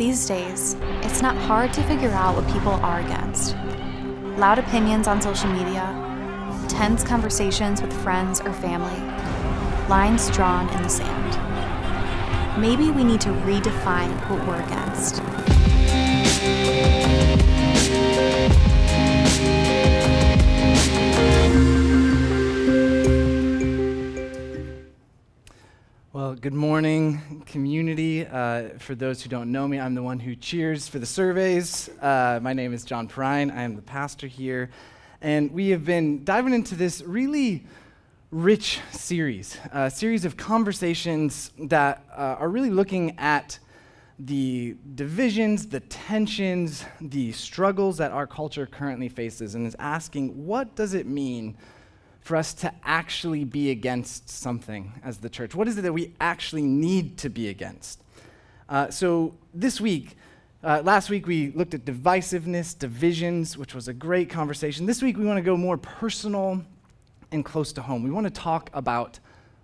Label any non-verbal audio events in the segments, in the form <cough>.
These days, it's not hard to figure out what people are against. Loud opinions on social media, tense conversations with friends or family, lines drawn in the sand. Maybe we need to redefine what we're against. Well, good morning, community. Uh, for those who don't know me, I'm the one who cheers for the surveys. Uh, my name is John Prine. I am the pastor here. And we have been diving into this really rich series, a series of conversations that uh, are really looking at the divisions, the tensions, the struggles that our culture currently faces, and is asking what does it mean for us to actually be against something as the church? What is it that we actually need to be against? Uh, so this week, uh, last week we looked at divisiveness, divisions, which was a great conversation. This week we want to go more personal and close to home. We want to talk about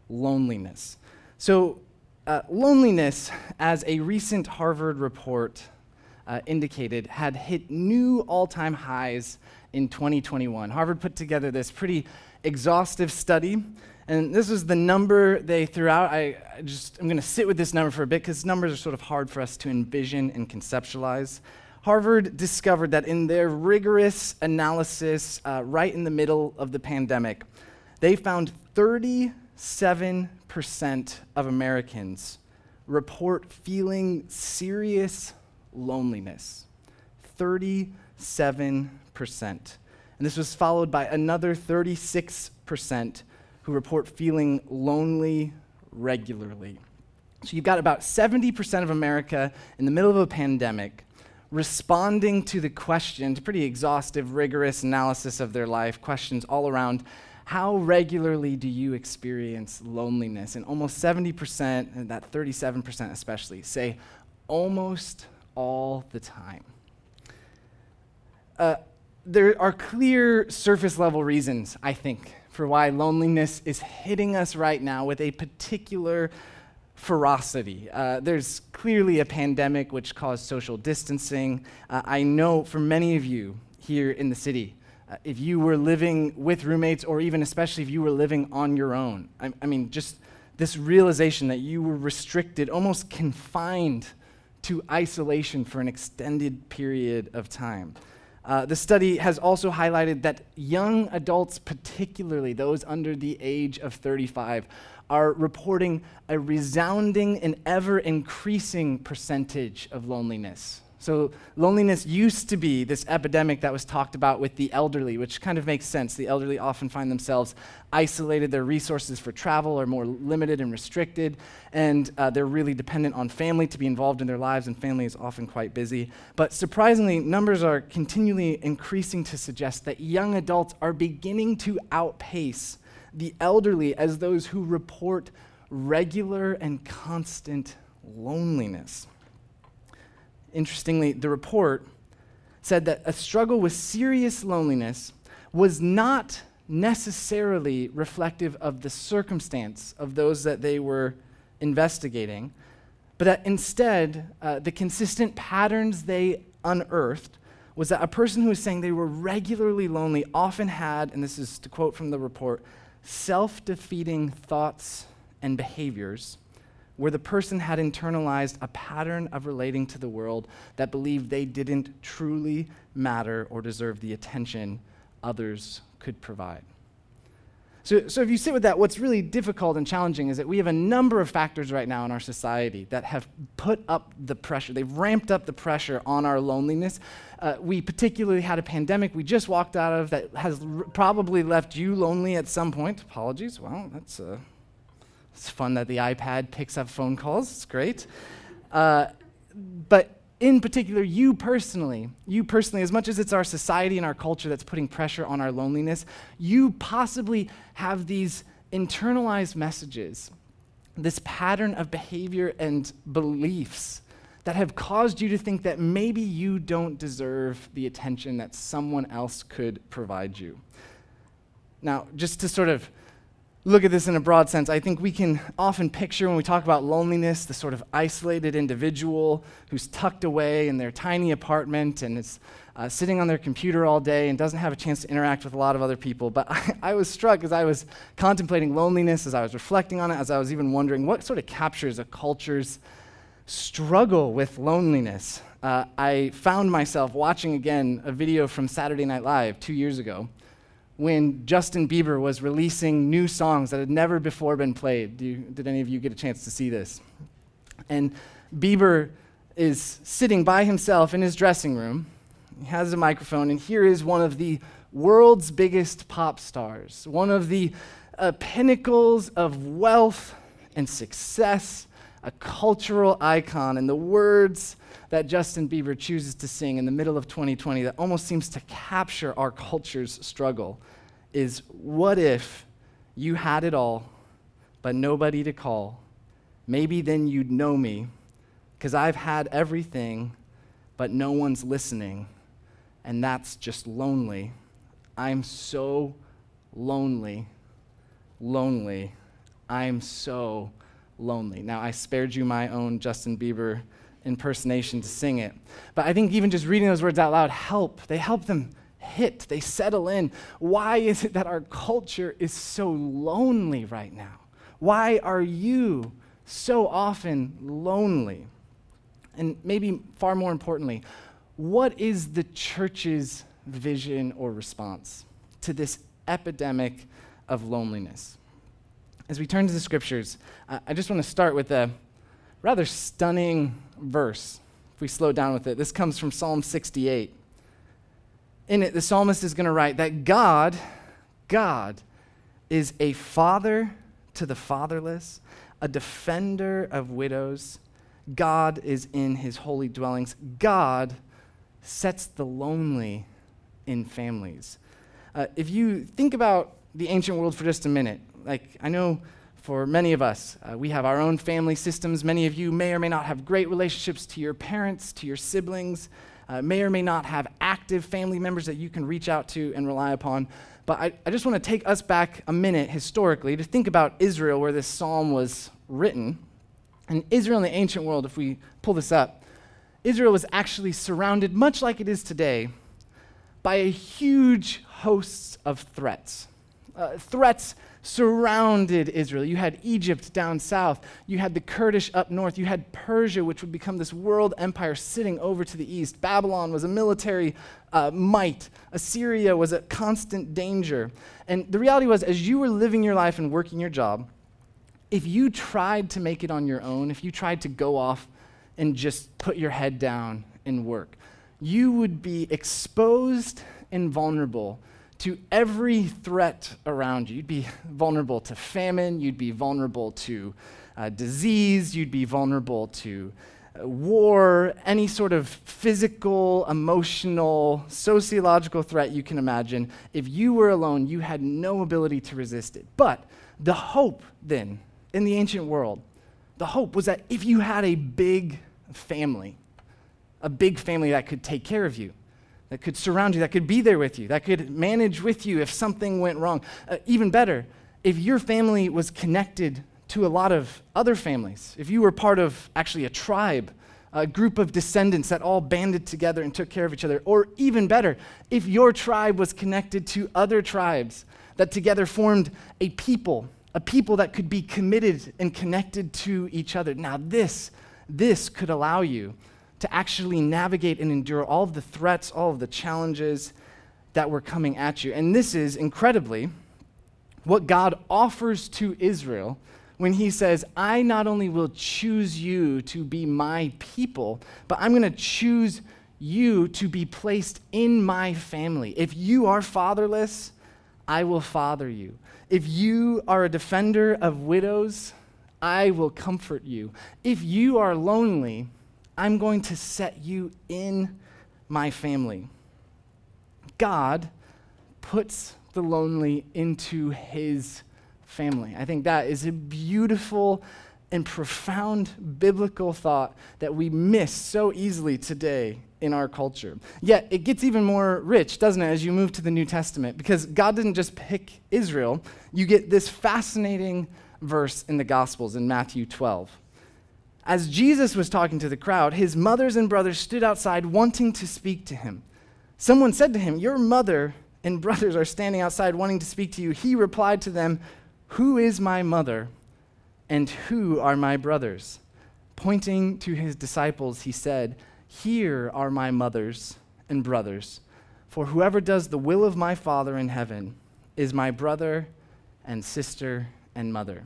loneliness. So, uh, loneliness, as a recent Harvard report uh, indicated, had hit new all time highs in 2021. Harvard put together this pretty exhaustive study. And this is the number they threw out. I, I just, I'm going to sit with this number for a bit because numbers are sort of hard for us to envision and conceptualize. Harvard discovered that in their rigorous analysis, uh, right in the middle of the pandemic, they found 37% of Americans report feeling serious loneliness. 37%. And this was followed by another 36% who report feeling lonely regularly. So you've got about 70% of America in the middle of a pandemic responding to the questions, pretty exhaustive, rigorous analysis of their life, questions all around how regularly do you experience loneliness? And almost 70%, and that 37% especially, say almost all the time. Uh, there are clear surface level reasons, I think, for why loneliness is hitting us right now with a particular ferocity. Uh, there's clearly a pandemic which caused social distancing. Uh, I know for many of you here in the city, uh, if you were living with roommates, or even especially if you were living on your own, I, I mean, just this realization that you were restricted, almost confined to isolation for an extended period of time. Uh, the study has also highlighted that young adults, particularly those under the age of 35, are reporting a resounding and ever increasing percentage of loneliness. So, loneliness used to be this epidemic that was talked about with the elderly, which kind of makes sense. The elderly often find themselves isolated, their resources for travel are more limited and restricted, and uh, they're really dependent on family to be involved in their lives, and family is often quite busy. But surprisingly, numbers are continually increasing to suggest that young adults are beginning to outpace the elderly as those who report regular and constant loneliness. Interestingly, the report said that a struggle with serious loneliness was not necessarily reflective of the circumstance of those that they were investigating, but that instead, uh, the consistent patterns they unearthed was that a person who was saying they were regularly lonely often had, and this is to quote from the report, self defeating thoughts and behaviors where the person had internalized a pattern of relating to the world that believed they didn't truly matter or deserve the attention others could provide. So, so, if you sit with that, what's really difficult and challenging is that we have a number of factors right now in our society that have put up the pressure. They've ramped up the pressure on our loneliness. Uh, we particularly had a pandemic we just walked out of that has r- probably left you lonely at some point. Apologies. Well, that's. Uh, it's fun that the iPad picks up phone calls. It's great. Uh, but in particular, you personally, you personally, as much as it's our society and our culture that's putting pressure on our loneliness, you possibly have these internalized messages, this pattern of behavior and beliefs that have caused you to think that maybe you don't deserve the attention that someone else could provide you. Now, just to sort of look at this in a broad sense, I think we can often picture when we talk about loneliness the sort of isolated individual who's tucked away in their tiny apartment and is uh, sitting on their computer all day and doesn't have a chance to interact with a lot of other people. But I, <laughs> I was struck as I was contemplating loneliness, as I was reflecting on it, as I was even wondering what sort of captures a culture's struggle with loneliness. Uh, I found myself watching again a video from Saturday Night Live two years ago when Justin Bieber was releasing new songs that had never before been played. You, did any of you get a chance to see this? And Bieber is sitting by himself in his dressing room. He has a microphone, and here is one of the world's biggest pop stars, one of the uh, pinnacles of wealth and success, a cultural icon. And the words that Justin Bieber chooses to sing in the middle of 2020 that almost seems to capture our culture's struggle is what if you had it all, but nobody to call? Maybe then you'd know me, because I've had everything, but no one's listening, and that's just lonely. I'm so lonely, lonely. I'm so lonely. Now, I spared you my own Justin Bieber impersonation to sing it. But I think even just reading those words out loud help. They help them hit, they settle in. Why is it that our culture is so lonely right now? Why are you so often lonely? And maybe far more importantly, what is the church's vision or response to this epidemic of loneliness? As we turn to the scriptures, I just want to start with a rather stunning verse. If we slow down with it, this comes from Psalm 68. In it, the psalmist is going to write that God, God, is a father to the fatherless, a defender of widows. God is in his holy dwellings. God sets the lonely in families. Uh, if you think about the ancient world for just a minute, like I know for many of us. Uh, we have our own family systems. Many of you may or may not have great relationships to your parents, to your siblings, uh, may or may not have active family members that you can reach out to and rely upon. But I, I just want to take us back a minute historically to think about Israel, where this psalm was written. And Israel in the ancient world, if we pull this up, Israel was actually surrounded, much like it is today, by a huge host of threats. Uh, threats surrounded Israel. You had Egypt down south. You had the Kurdish up north. You had Persia, which would become this world empire sitting over to the east. Babylon was a military uh, might. Assyria was a constant danger. And the reality was, as you were living your life and working your job, if you tried to make it on your own, if you tried to go off and just put your head down and work, you would be exposed and vulnerable to every threat around you. You'd be vulnerable to famine, you'd be vulnerable to uh, disease, you'd be vulnerable to uh, war, any sort of physical, emotional, sociological threat you can imagine. If you were alone, you had no ability to resist it. But the hope then in the ancient world, the hope was that if you had a big family, a big family that could take care of you, that could surround you, that could be there with you, that could manage with you if something went wrong. Uh, even better, if your family was connected to a lot of other families, if you were part of actually a tribe, a group of descendants that all banded together and took care of each other, or even better, if your tribe was connected to other tribes that together formed a people, a people that could be committed and connected to each other. Now, this, this could allow you to actually navigate and endure all of the threats, all of the challenges that were coming at you. And this is incredibly what God offers to Israel when he says, I not only will choose you to be my people, but I'm going to choose you to be placed in my family. If you are fatherless, I will father you. If you are a defender of widows, I will comfort you. If you are lonely, I'm going to set you in my family. God puts the lonely into his family. I think that is a beautiful and profound biblical thought that we miss so easily today in our culture. Yet it gets even more rich, doesn't it, as you move to the New Testament? Because God didn't just pick Israel. You get this fascinating verse in the Gospels in Matthew 12. As Jesus was talking to the crowd, his mothers and brothers stood outside wanting to speak to him. Someone said to him, Your mother and <laughs> brothers are standing outside wanting to speak to you. He replied to them, Who is my mother and who are my brothers? Pointing to his disciples, he said, Here are my mothers and brothers. For whoever does the will of my Father in heaven is my brother and sister and mother.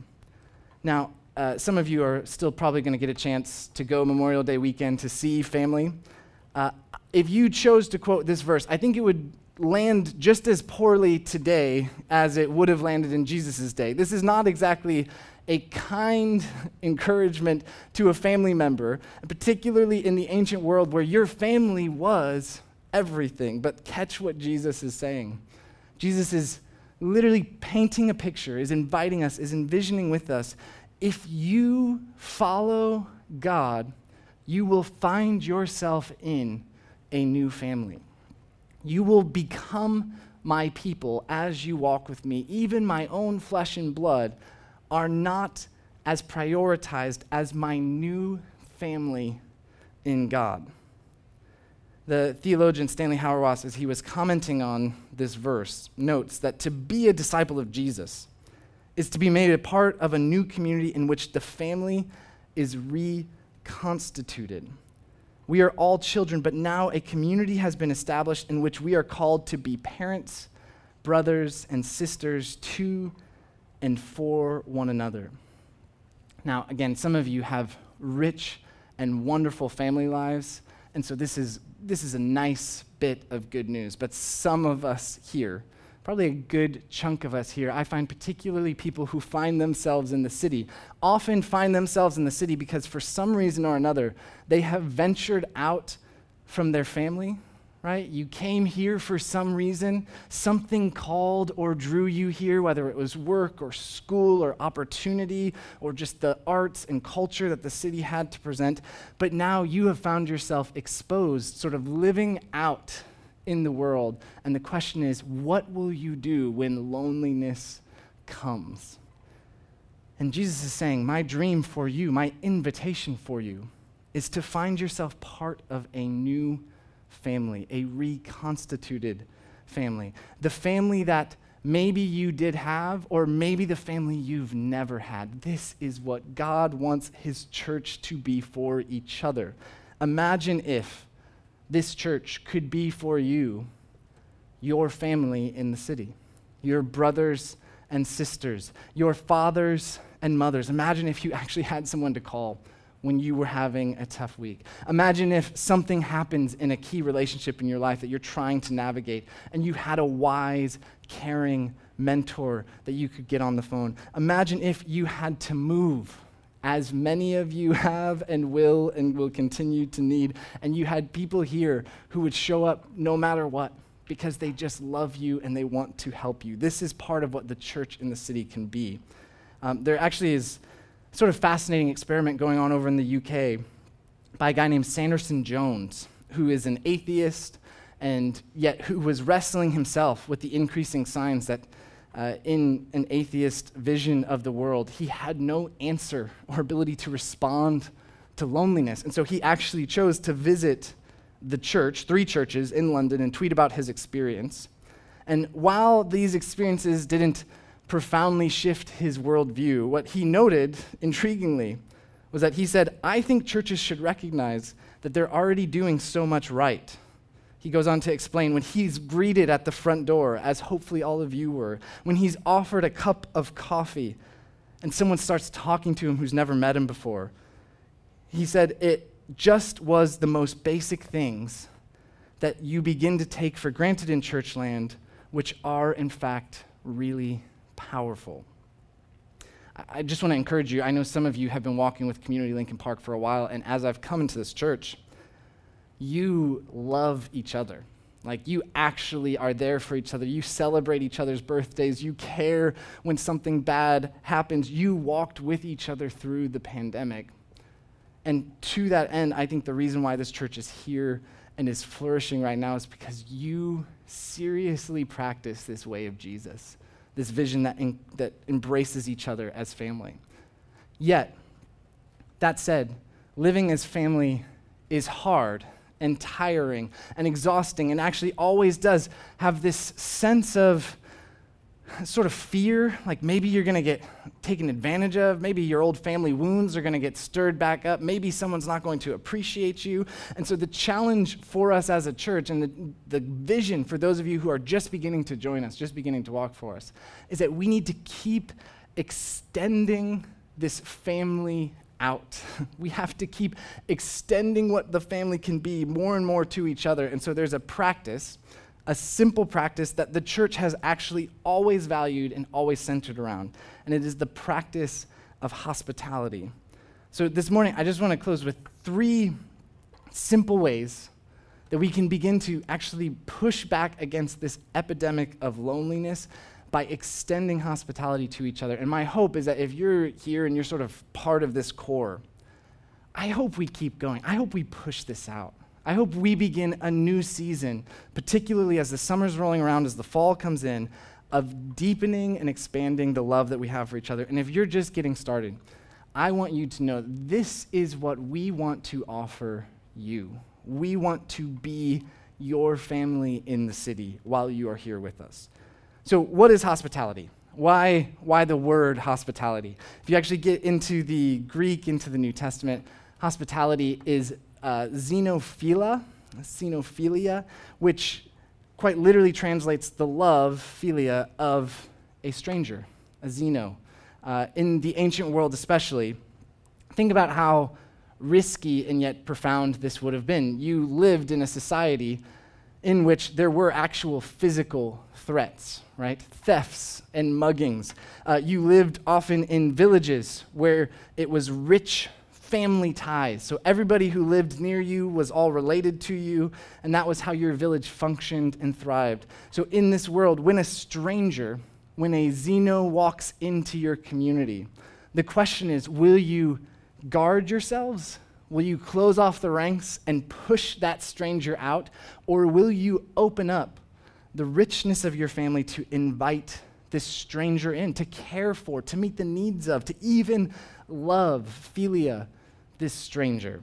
Now, uh, some of you are still probably going to get a chance to go Memorial Day weekend to see family. Uh, if you chose to quote this verse, I think it would land just as poorly today as it would have landed in Jesus' day. This is not exactly a kind <laughs> encouragement to a family member, particularly in the ancient world where your family was everything. But catch what Jesus is saying. Jesus is literally painting a picture, is inviting us, is envisioning with us if you follow God, you will find yourself in a new family. You will become my people as you walk with me. Even my own flesh and blood are not as prioritized as my new family in God. The theologian Stanley Hauerwas, as he was commenting on this verse, notes that to be a disciple of Jesus, is to be made a part of a new community in which the family is reconstituted. We are all children, but now a community has been established in which we are called to be parents, brothers, and sisters to and for one another. Now, again, some of you have rich and wonderful family lives, and so this is, this is a nice bit of good news. But some of us here, probably a good chunk of us here, I find particularly people who find themselves in the city, often find themselves in the city because for some reason or another, they have ventured out from their family, right? You came here for some reason, something called or drew you here, whether it was work or school or opportunity or just the arts and culture that the city had to present. But now you have found yourself exposed, sort of living out in the world. And the question is, what will you do when loneliness comes? And Jesus is saying, My dream for you, my invitation for you, is to find yourself part of a new family, a reconstituted family. The family that maybe you did have, or maybe the family you've never had. This is what God wants His church to be for each other. Imagine if this church could be for you, your family in the city, your brothers and sisters, your fathers and mothers. Imagine if you actually had someone to call when you were having a tough week. Imagine if something happens in a key relationship in your life that you're trying to navigate and you had a wise, caring mentor that you could get on the phone. Imagine if you had to move as many of you <laughs> have and will and will continue to need. And you had people here who would show up no matter what because they just love you and they want to help you. This is part of what the church in the city can be. Um, there actually is sort of fascinating experiment going on over in the UK by a guy named Sanderson Jones, who is an atheist and yet who was wrestling himself with the increasing signs that uh, in an atheist vision of the world, he had no answer or ability to respond to loneliness. And so he actually chose to visit the church, three churches in London, and tweet about his experience. And while these experiences didn't profoundly shift his worldview, what he noted, intriguingly, was that he said, I think churches should recognize that they're already doing so much right he goes on to explain when he's greeted at the front door, as hopefully all of you were, when he's offered a cup of coffee and someone starts talking to him who's never met him before, he said it just was the most basic things that you begin to take for granted in church land, which are in fact really powerful. I just want to encourage you. I know some of you have been walking with Community Lincoln Park for a while, and as I've come into this church, you love each other. Like you actually are there for each other. You celebrate each other's birthdays. You care when something bad happens. You walked with each other through the pandemic. And to that end, I think the reason why this church is here and is flourishing right now is because you seriously practice this way of Jesus, this vision that, in, that embraces each other as family. Yet, that said, living as family is hard and tiring and exhausting, and actually always does have this sense of sort of fear, like maybe you're going to get taken advantage of, maybe your old family wounds are going to get stirred back up, maybe someone's not going to appreciate you. And so the challenge for us as a church and the, the vision for those of you who are just beginning to join us, just beginning to walk for us, is that we need to keep extending this family out. <laughs> we have to keep extending what the family can be more and more to each other. And so there's a practice a simple practice that the church has actually always valued and always centered around, and it is the practice of hospitality. So this morning, I just want to close with three simple ways that we can begin to actually push back against this epidemic of loneliness by extending hospitality to each other. And my hope is that if you're here and you're sort of part of this core, I hope we keep going. I hope we push this out. I hope we begin a new season, particularly as the summer's rolling around, as the fall comes in, of deepening and expanding the love that we have for each other. And if you're just getting started, I want you to know this is what we want to offer you. We want to be your family in the city while you are here with us. So, what is hospitality? Why, why the word hospitality? If you actually get into the Greek, into the New Testament, hospitality is uh, xenophilia, xenophilia, which quite literally translates the love, philia, of a stranger, a xeno. Uh, in the ancient world, especially, think about how risky and yet profound this would have been. You lived in a society in which there were actual physical threats, right? Thefts and muggings. Uh, you lived often in villages where it was rich family ties. So everybody who lived near you was all related to you, and that was how your village functioned and thrived. So in this world, when a stranger, when a Xeno walks into your community, the question is will you guard yourselves? Will you close off the ranks and push that stranger out? Or will you open up the richness of your family to invite this stranger in, to care for, to meet the needs of, to even love, philia, this stranger.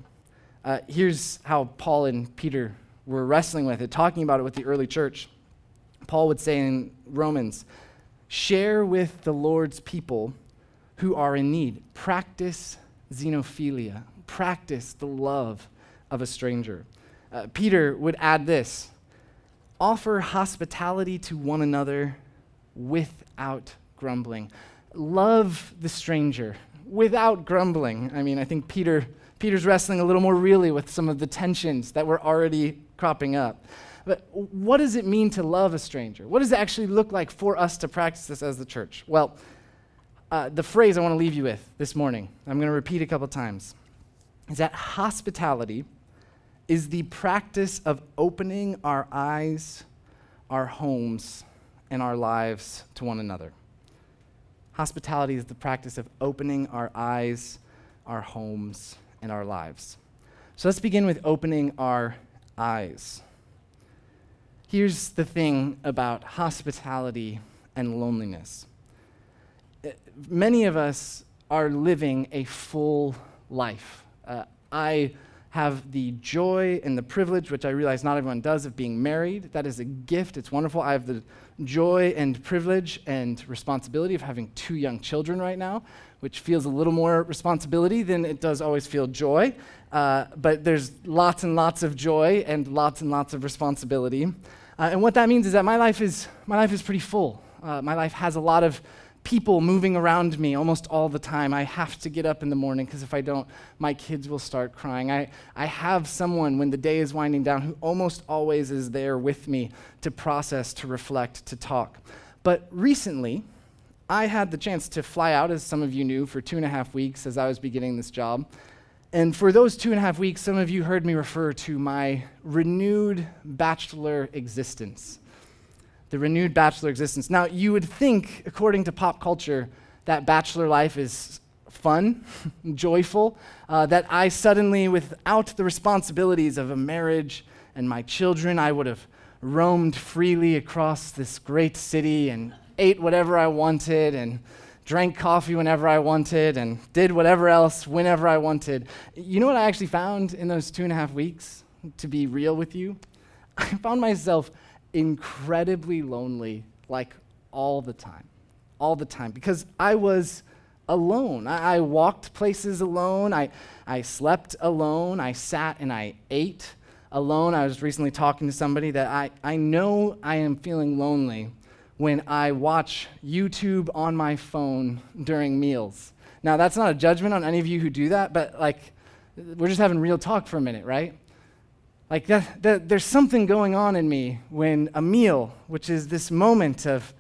Uh, here's how Paul and Peter were wrestling with it, talking about it with the early church. Paul would say in Romans, share with the Lord's people who are in need. Practice xenophilia. Practice the love of a stranger. Uh, Peter would add this offer hospitality to one another without grumbling. Love the stranger without grumbling. I mean, I think Peter, Peter's wrestling a little more really with some of the tensions that were already cropping up. But what does it mean to love a stranger? What does it actually look like for us to practice this as the church? Well, uh, the phrase I want to leave you with this morning, I'm going to repeat a couple times, is that hospitality is the practice of opening our eyes, our homes, and our lives to one another. Hospitality is the practice of opening our eyes, our homes, and our lives. So let's begin with opening our eyes. Here's the thing about hospitality and loneliness uh, many of us are living a full life. Uh, I have the joy and the privilege, which I realize not everyone does, of being married. That is a gift. It's wonderful. I have the joy and privilege and responsibility of having two young children right now, which feels a little more responsibility than it does always feel joy. Uh, but there's lots and lots of joy and lots and lots of responsibility. Uh, and what that means is that my life is, my life is pretty full. Uh, my life has a lot of people moving around me almost all the time. I have to get up in the morning because if I don't, my kids will start crying. I, I have someone when the day is winding down who almost always is there with me to process, to reflect, to talk. But recently, I had the chance to fly out, as some of you knew, for two and a half weeks as I was beginning this job. And for those two and a half weeks, some of you heard me refer to my renewed bachelor existence. The renewed bachelor existence. Now, you would think, according to pop culture, that bachelor life is fun, <laughs> joyful, uh, that I suddenly, without the responsibilities of a marriage and my children, I would have roamed freely across this great city and ate whatever I wanted and drank coffee whenever I wanted and did whatever else whenever I wanted. You know what I actually found in those two and a half weeks, to be real with you? <laughs> I found myself incredibly lonely, like all the time. All the time. Because I was alone. I, I walked places alone. I, I slept alone. I sat and I ate alone. I was recently talking to somebody that I, I know I am feeling lonely when I watch YouTube on my phone during meals. Now, that's not a judgment on any of you who do that, but like, we're just having real talk for a minute, right? Like, that, that, there's something going on in me when a meal, which is this moment of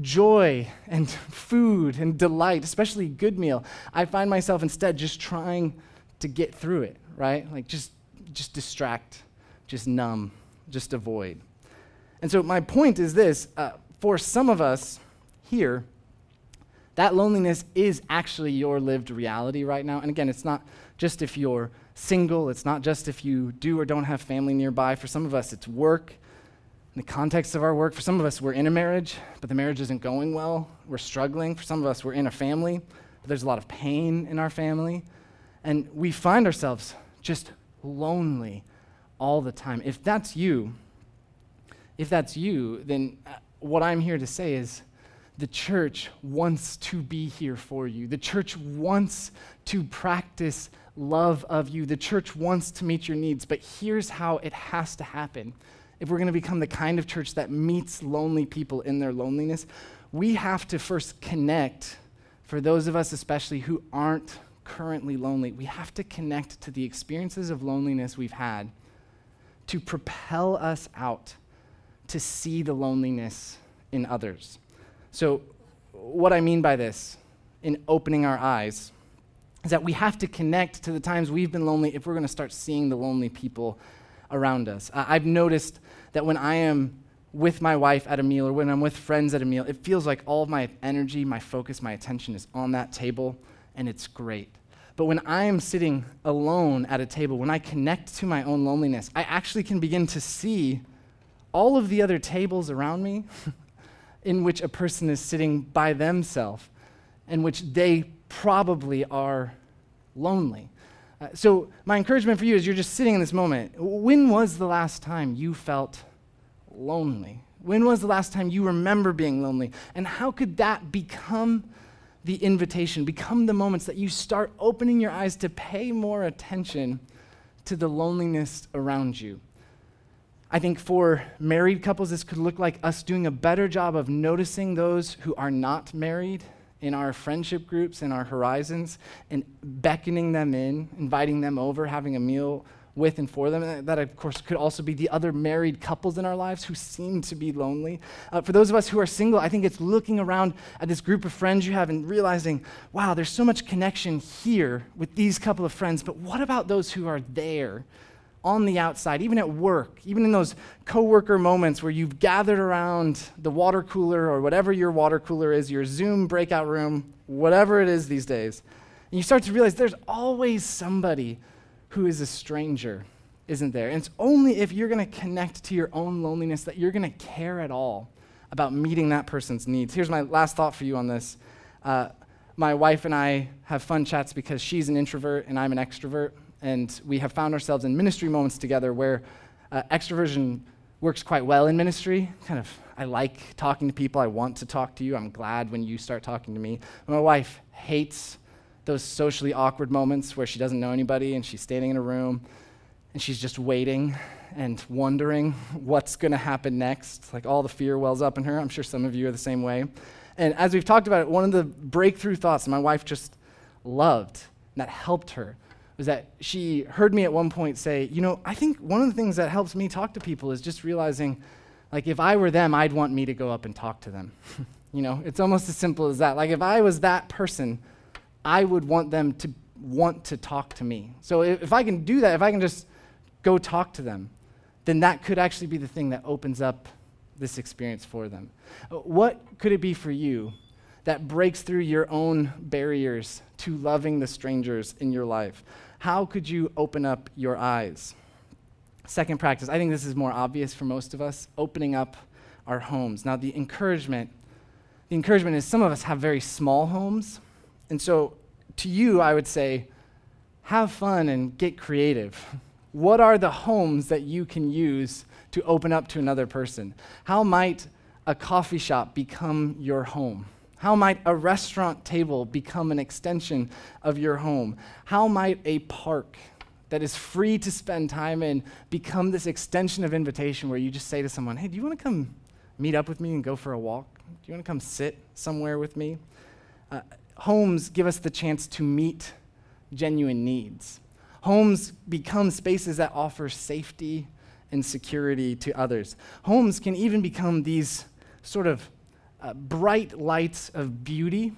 joy and food and delight, especially a good meal, I find myself instead just trying to get through it, right? Like, just, just distract, just numb, just avoid. And so, my point is this uh, for some of us here, that loneliness is actually your lived reality right now. And again, it's not just if you're single, it's not just if you do or don't have family nearby. For some of us, it's work, in the context of our work. For some of us, we're in a marriage, but the marriage isn't going well. We're struggling. For some of us, we're in a family, but there's a lot of pain in our family. And we find ourselves just lonely all the time. If that's you, if that's you, then uh, what I'm here to say is the church wants to be here for you. The church wants to practice love of you. The church wants to meet your needs, but here's how it has to happen. If we're going to become the kind of church that meets lonely people in their loneliness, we have to first connect, for those of us especially who aren't currently lonely, we have to connect to the experiences of loneliness we've had to propel us out to see the loneliness in others. So, what I mean by this, in opening our eyes, is that we have to connect to the times we've been lonely if we're going to start seeing the lonely people around us. Uh, I've noticed that when I am with my wife at a meal or when I'm with friends at a meal, it feels like all of my energy, my focus, my attention is on that table, and it's great. But when I am sitting alone at a table, when I connect to my own loneliness, I actually can begin to see all of the other tables around me <laughs> in which a person is sitting by themselves, in which they probably are lonely. Uh, so, my encouragement for you is you're just sitting in this moment. When was the last time you felt lonely? When was the last time you remember being lonely? And how could that become the invitation, become the moments that you start opening your eyes to pay more attention to the loneliness around you? I think for married couples, this could look like us doing a better job of noticing those who are not married in our friendship groups, in our horizons, and beckoning them in, inviting them over, having a meal with and for them. And that, of course, could also be the other married couples in our lives who seem to be lonely. Uh, for those of us who are single, I think it's looking around at this group of friends you have and realizing, wow, there's so much connection here with these couple of friends, but what about those who are there? On the outside, even at work, even in those coworker moments where you've gathered around the water cooler or whatever your water cooler is, your Zoom breakout room, whatever it is these days, and you start to realize there's always somebody who is a stranger, isn't there? And it's only if you're going to connect to your own loneliness that you're going to care at all about meeting that person's needs. Here's my last thought for you on this. Uh, my wife and I have fun chats because she's an introvert and I'm an extrovert and we have found ourselves in ministry moments together where uh, extroversion works quite well in ministry. Kind of, I like talking to people. I want to talk to you. I'm glad when you start talking to me. My wife hates those socially awkward moments where she doesn't know anybody and she's standing in a room and she's just waiting and wondering what's going to happen next. Like all the fear wells up in her. I'm sure some of you are the same way. And as we've talked about it, one of the breakthrough thoughts my wife just loved and that helped her was that she heard me at one point say, You know, I think one of the things that helps me talk to people is just realizing, like, if I were them, I'd want me to go up and talk to them. <laughs> you know, it's almost as simple as that. Like, if I was that person, I would want them to want to talk to me. So if, if I can do that, if I can just go talk to them, then that could actually be the thing that opens up this experience for them. Uh, what could it be for you that breaks through your own barriers to loving the strangers in your life? How could you open up your eyes? Second practice, I think this is more obvious for most of us, opening up our homes. Now, the encouragement, the encouragement is some of us have very small homes. And so, to you, I would say, have fun and get creative. What are the homes that you can use to open up to another person? How might a coffee shop become your home? How might a restaurant table become an extension of your home? How might a park that is free to spend time in become this extension of invitation where you just say to someone, Hey, do you want to come meet up with me and go for a walk? Do you want to come sit somewhere with me? Uh, homes give us the chance to meet genuine needs. Homes become spaces that offer safety and security to others. Homes can even become these sort of uh, bright lights of beauty,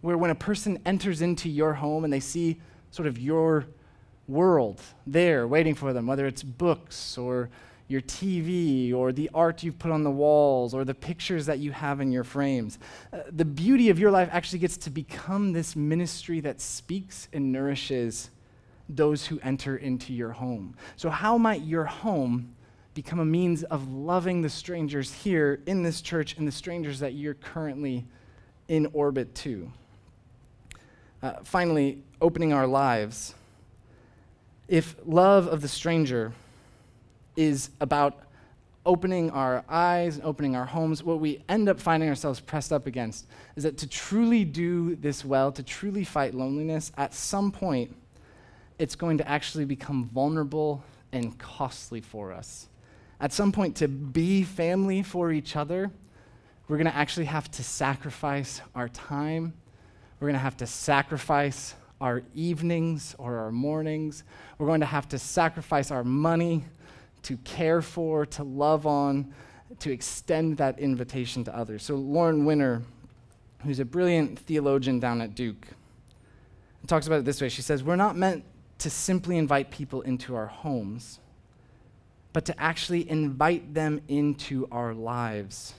where when a person enters into your home and they see sort of your world there waiting for them, whether it's books or your TV or the art you've put on the walls or the pictures that you have in your frames. Uh, the beauty of your life actually gets to become this ministry that speaks and nourishes those who enter into your home. So, how might your home become a means of loving the strangers here in this church and the strangers that you're currently in orbit to? Uh, finally, opening our lives. If love of the stranger is about opening our eyes and opening our homes, what we end up finding ourselves pressed up against is that to truly do this well, to truly fight loneliness, at some point, it's going to actually become vulnerable and costly for us. At some point, to be family for each other, we're going to actually have to sacrifice our time. We're going to have to sacrifice our evenings or our mornings. We're going to have to sacrifice our money to care for, to love on, to extend that invitation to others. So, Lauren Winner, who's a brilliant theologian down at Duke, talks about it this way. She says, We're not meant to simply invite people into our homes, but to actually invite them into our lives.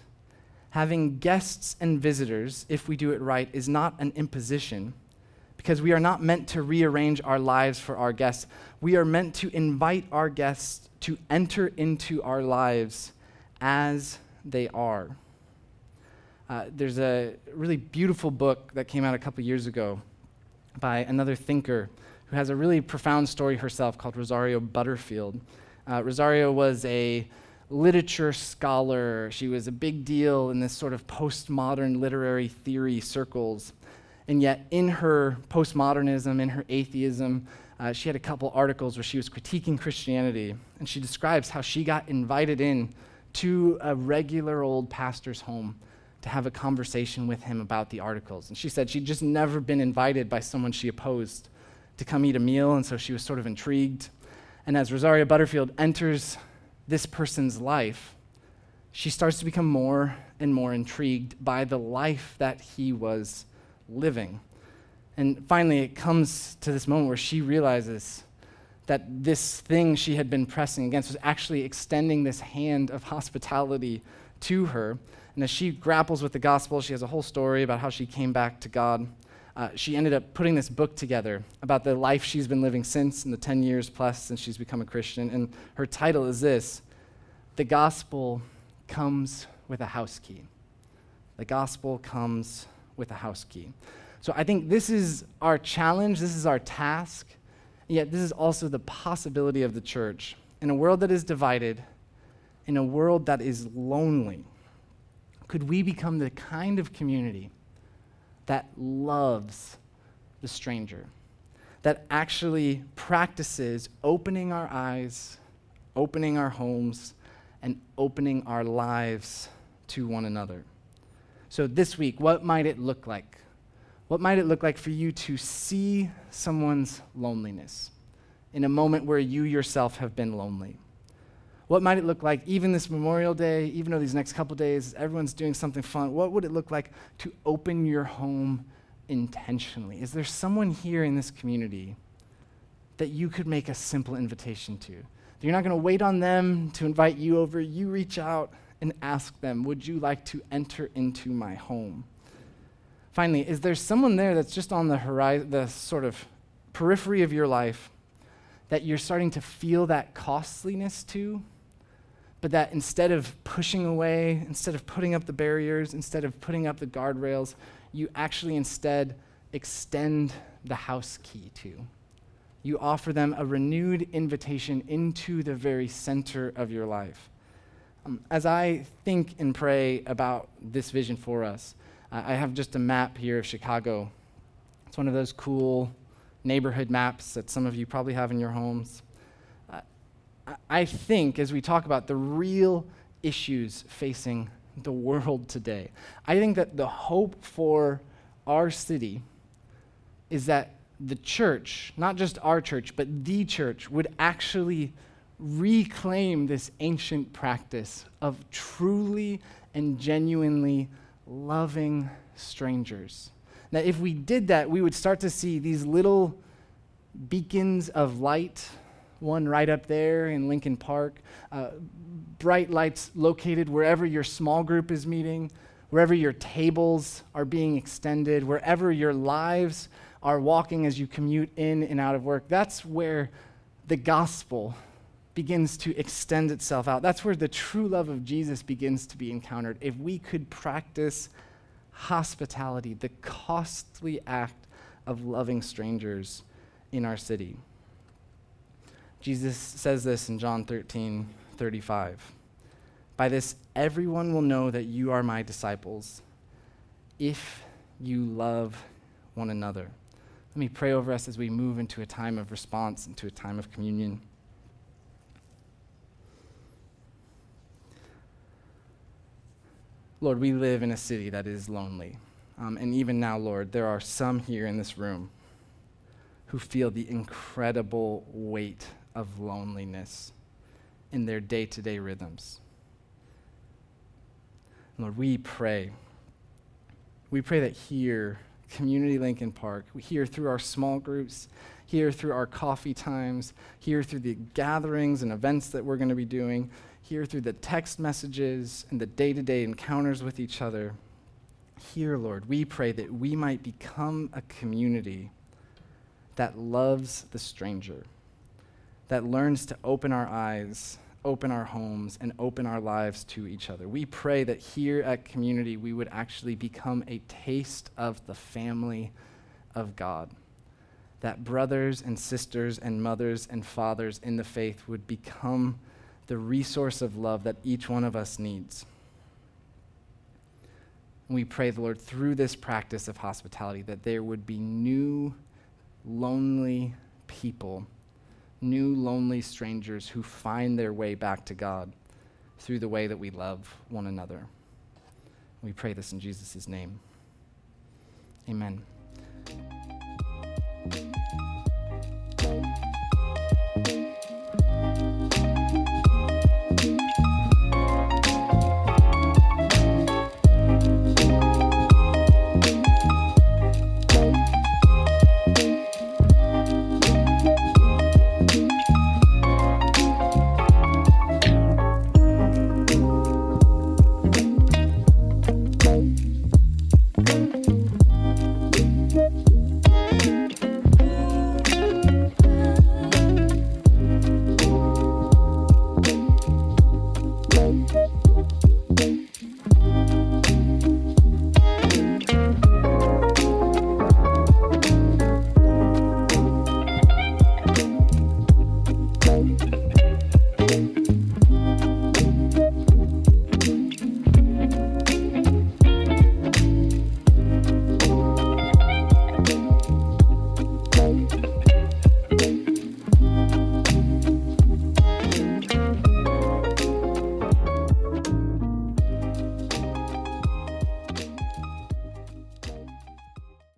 Having guests and visitors, if we do it right, is not an imposition because we are not meant to rearrange our lives for our guests. We are meant to invite our guests to enter into our lives as they are. Uh, there's a really beautiful book that came out a couple years ago by another thinker who has a really profound story herself called Rosario Butterfield. Uh, Rosario was a literature scholar. She was a big deal in this sort of postmodern literary theory circles. And yet, in her postmodernism, in her atheism, uh, she had a couple articles where she was critiquing Christianity, and she describes how she got invited in to a regular old pastor's home to have a conversation with him about the articles. And she said she'd just never been invited by someone she opposed to come eat a meal, and so she was sort of intrigued. And as Rosario Butterfield enters this person's life, she starts to become more and more intrigued by the life that he was living. And finally, it comes to this moment where she realizes that this thing she had been pressing against was actually extending this hand of hospitality to her. And as she grapples with the gospel, she has a whole story about how she came back to God. Uh, she ended up putting this book together about the life she's been living since in the 10 years plus since she's become a Christian. And her title is this The Gospel Comes with a House Key. The Gospel Comes with a House Key. So I think this is our challenge, this is our task, yet this is also the possibility of the church. In a world that is divided, in a world that is lonely, could we become the kind of community that loves the stranger, that actually practices opening our eyes, opening our homes, and opening our lives to one another? So, this week, what might it look like? What might it look like for you to see someone's loneliness in a moment where you yourself have been lonely? What might it look like, even this Memorial Day, even though these next couple days everyone's doing something fun? What would it look like to open your home intentionally? Is there someone here in this community that you could make a simple invitation to? You're not going to wait on them to invite you over. You reach out and ask them, Would you like to enter into my home? Finally, is there someone there that's just on the horizon, the sort of periphery of your life that you're starting to feel that costliness to? But that instead of pushing away, instead of putting up the barriers, instead of putting up the guardrails, you actually instead extend the house key to. You offer them a renewed invitation into the very center of your life. Um, as I think and pray about this vision for us, I have just a map here of Chicago. It's one of those cool neighborhood maps that some of you probably have in your homes. I think as we talk about the real issues facing the world today, I think that the hope for our city is that the church, not just our church, but the church, would actually reclaim this ancient practice of truly and genuinely loving strangers. Now, if we did that, we would start to see these little beacons of light, one right up there in Lincoln Park, uh, bright lights located wherever your small group is meeting, wherever your tables are being extended, wherever your lives are walking as you commute in and out of work. That's where the gospel begins to extend itself out. That's where the true love of Jesus begins to be encountered. If we could practice hospitality, the costly act of loving strangers in our city. Jesus says this in John 13 35. By this, everyone will know that you are my disciples if you love one another. Let me pray over us as we move into a time of response, into a time of communion. Lord, we live in a city that is lonely. Um, and even now, Lord, there are some here in this room who feel the incredible weight of loneliness in their day to day rhythms. Lord, we pray. We pray that here, Community Lincoln Park, here through our small groups, here through our coffee times, here through the gatherings and events that we're going to be doing, here through the text messages and the day to day encounters with each other. Here, Lord, we pray that we might become a community that loves the stranger, that learns to open our eyes, open our homes, and open our lives to each other. We pray that here at Community we would actually become a taste of the family of God. That brothers and sisters and mothers and fathers in the faith would become the resource of love that each one of us needs. We pray, the Lord, through this practice of hospitality, that there would be new, lonely people, new, lonely strangers who find their way back to God through the way that we love one another. We pray this in Jesus' name. Amen.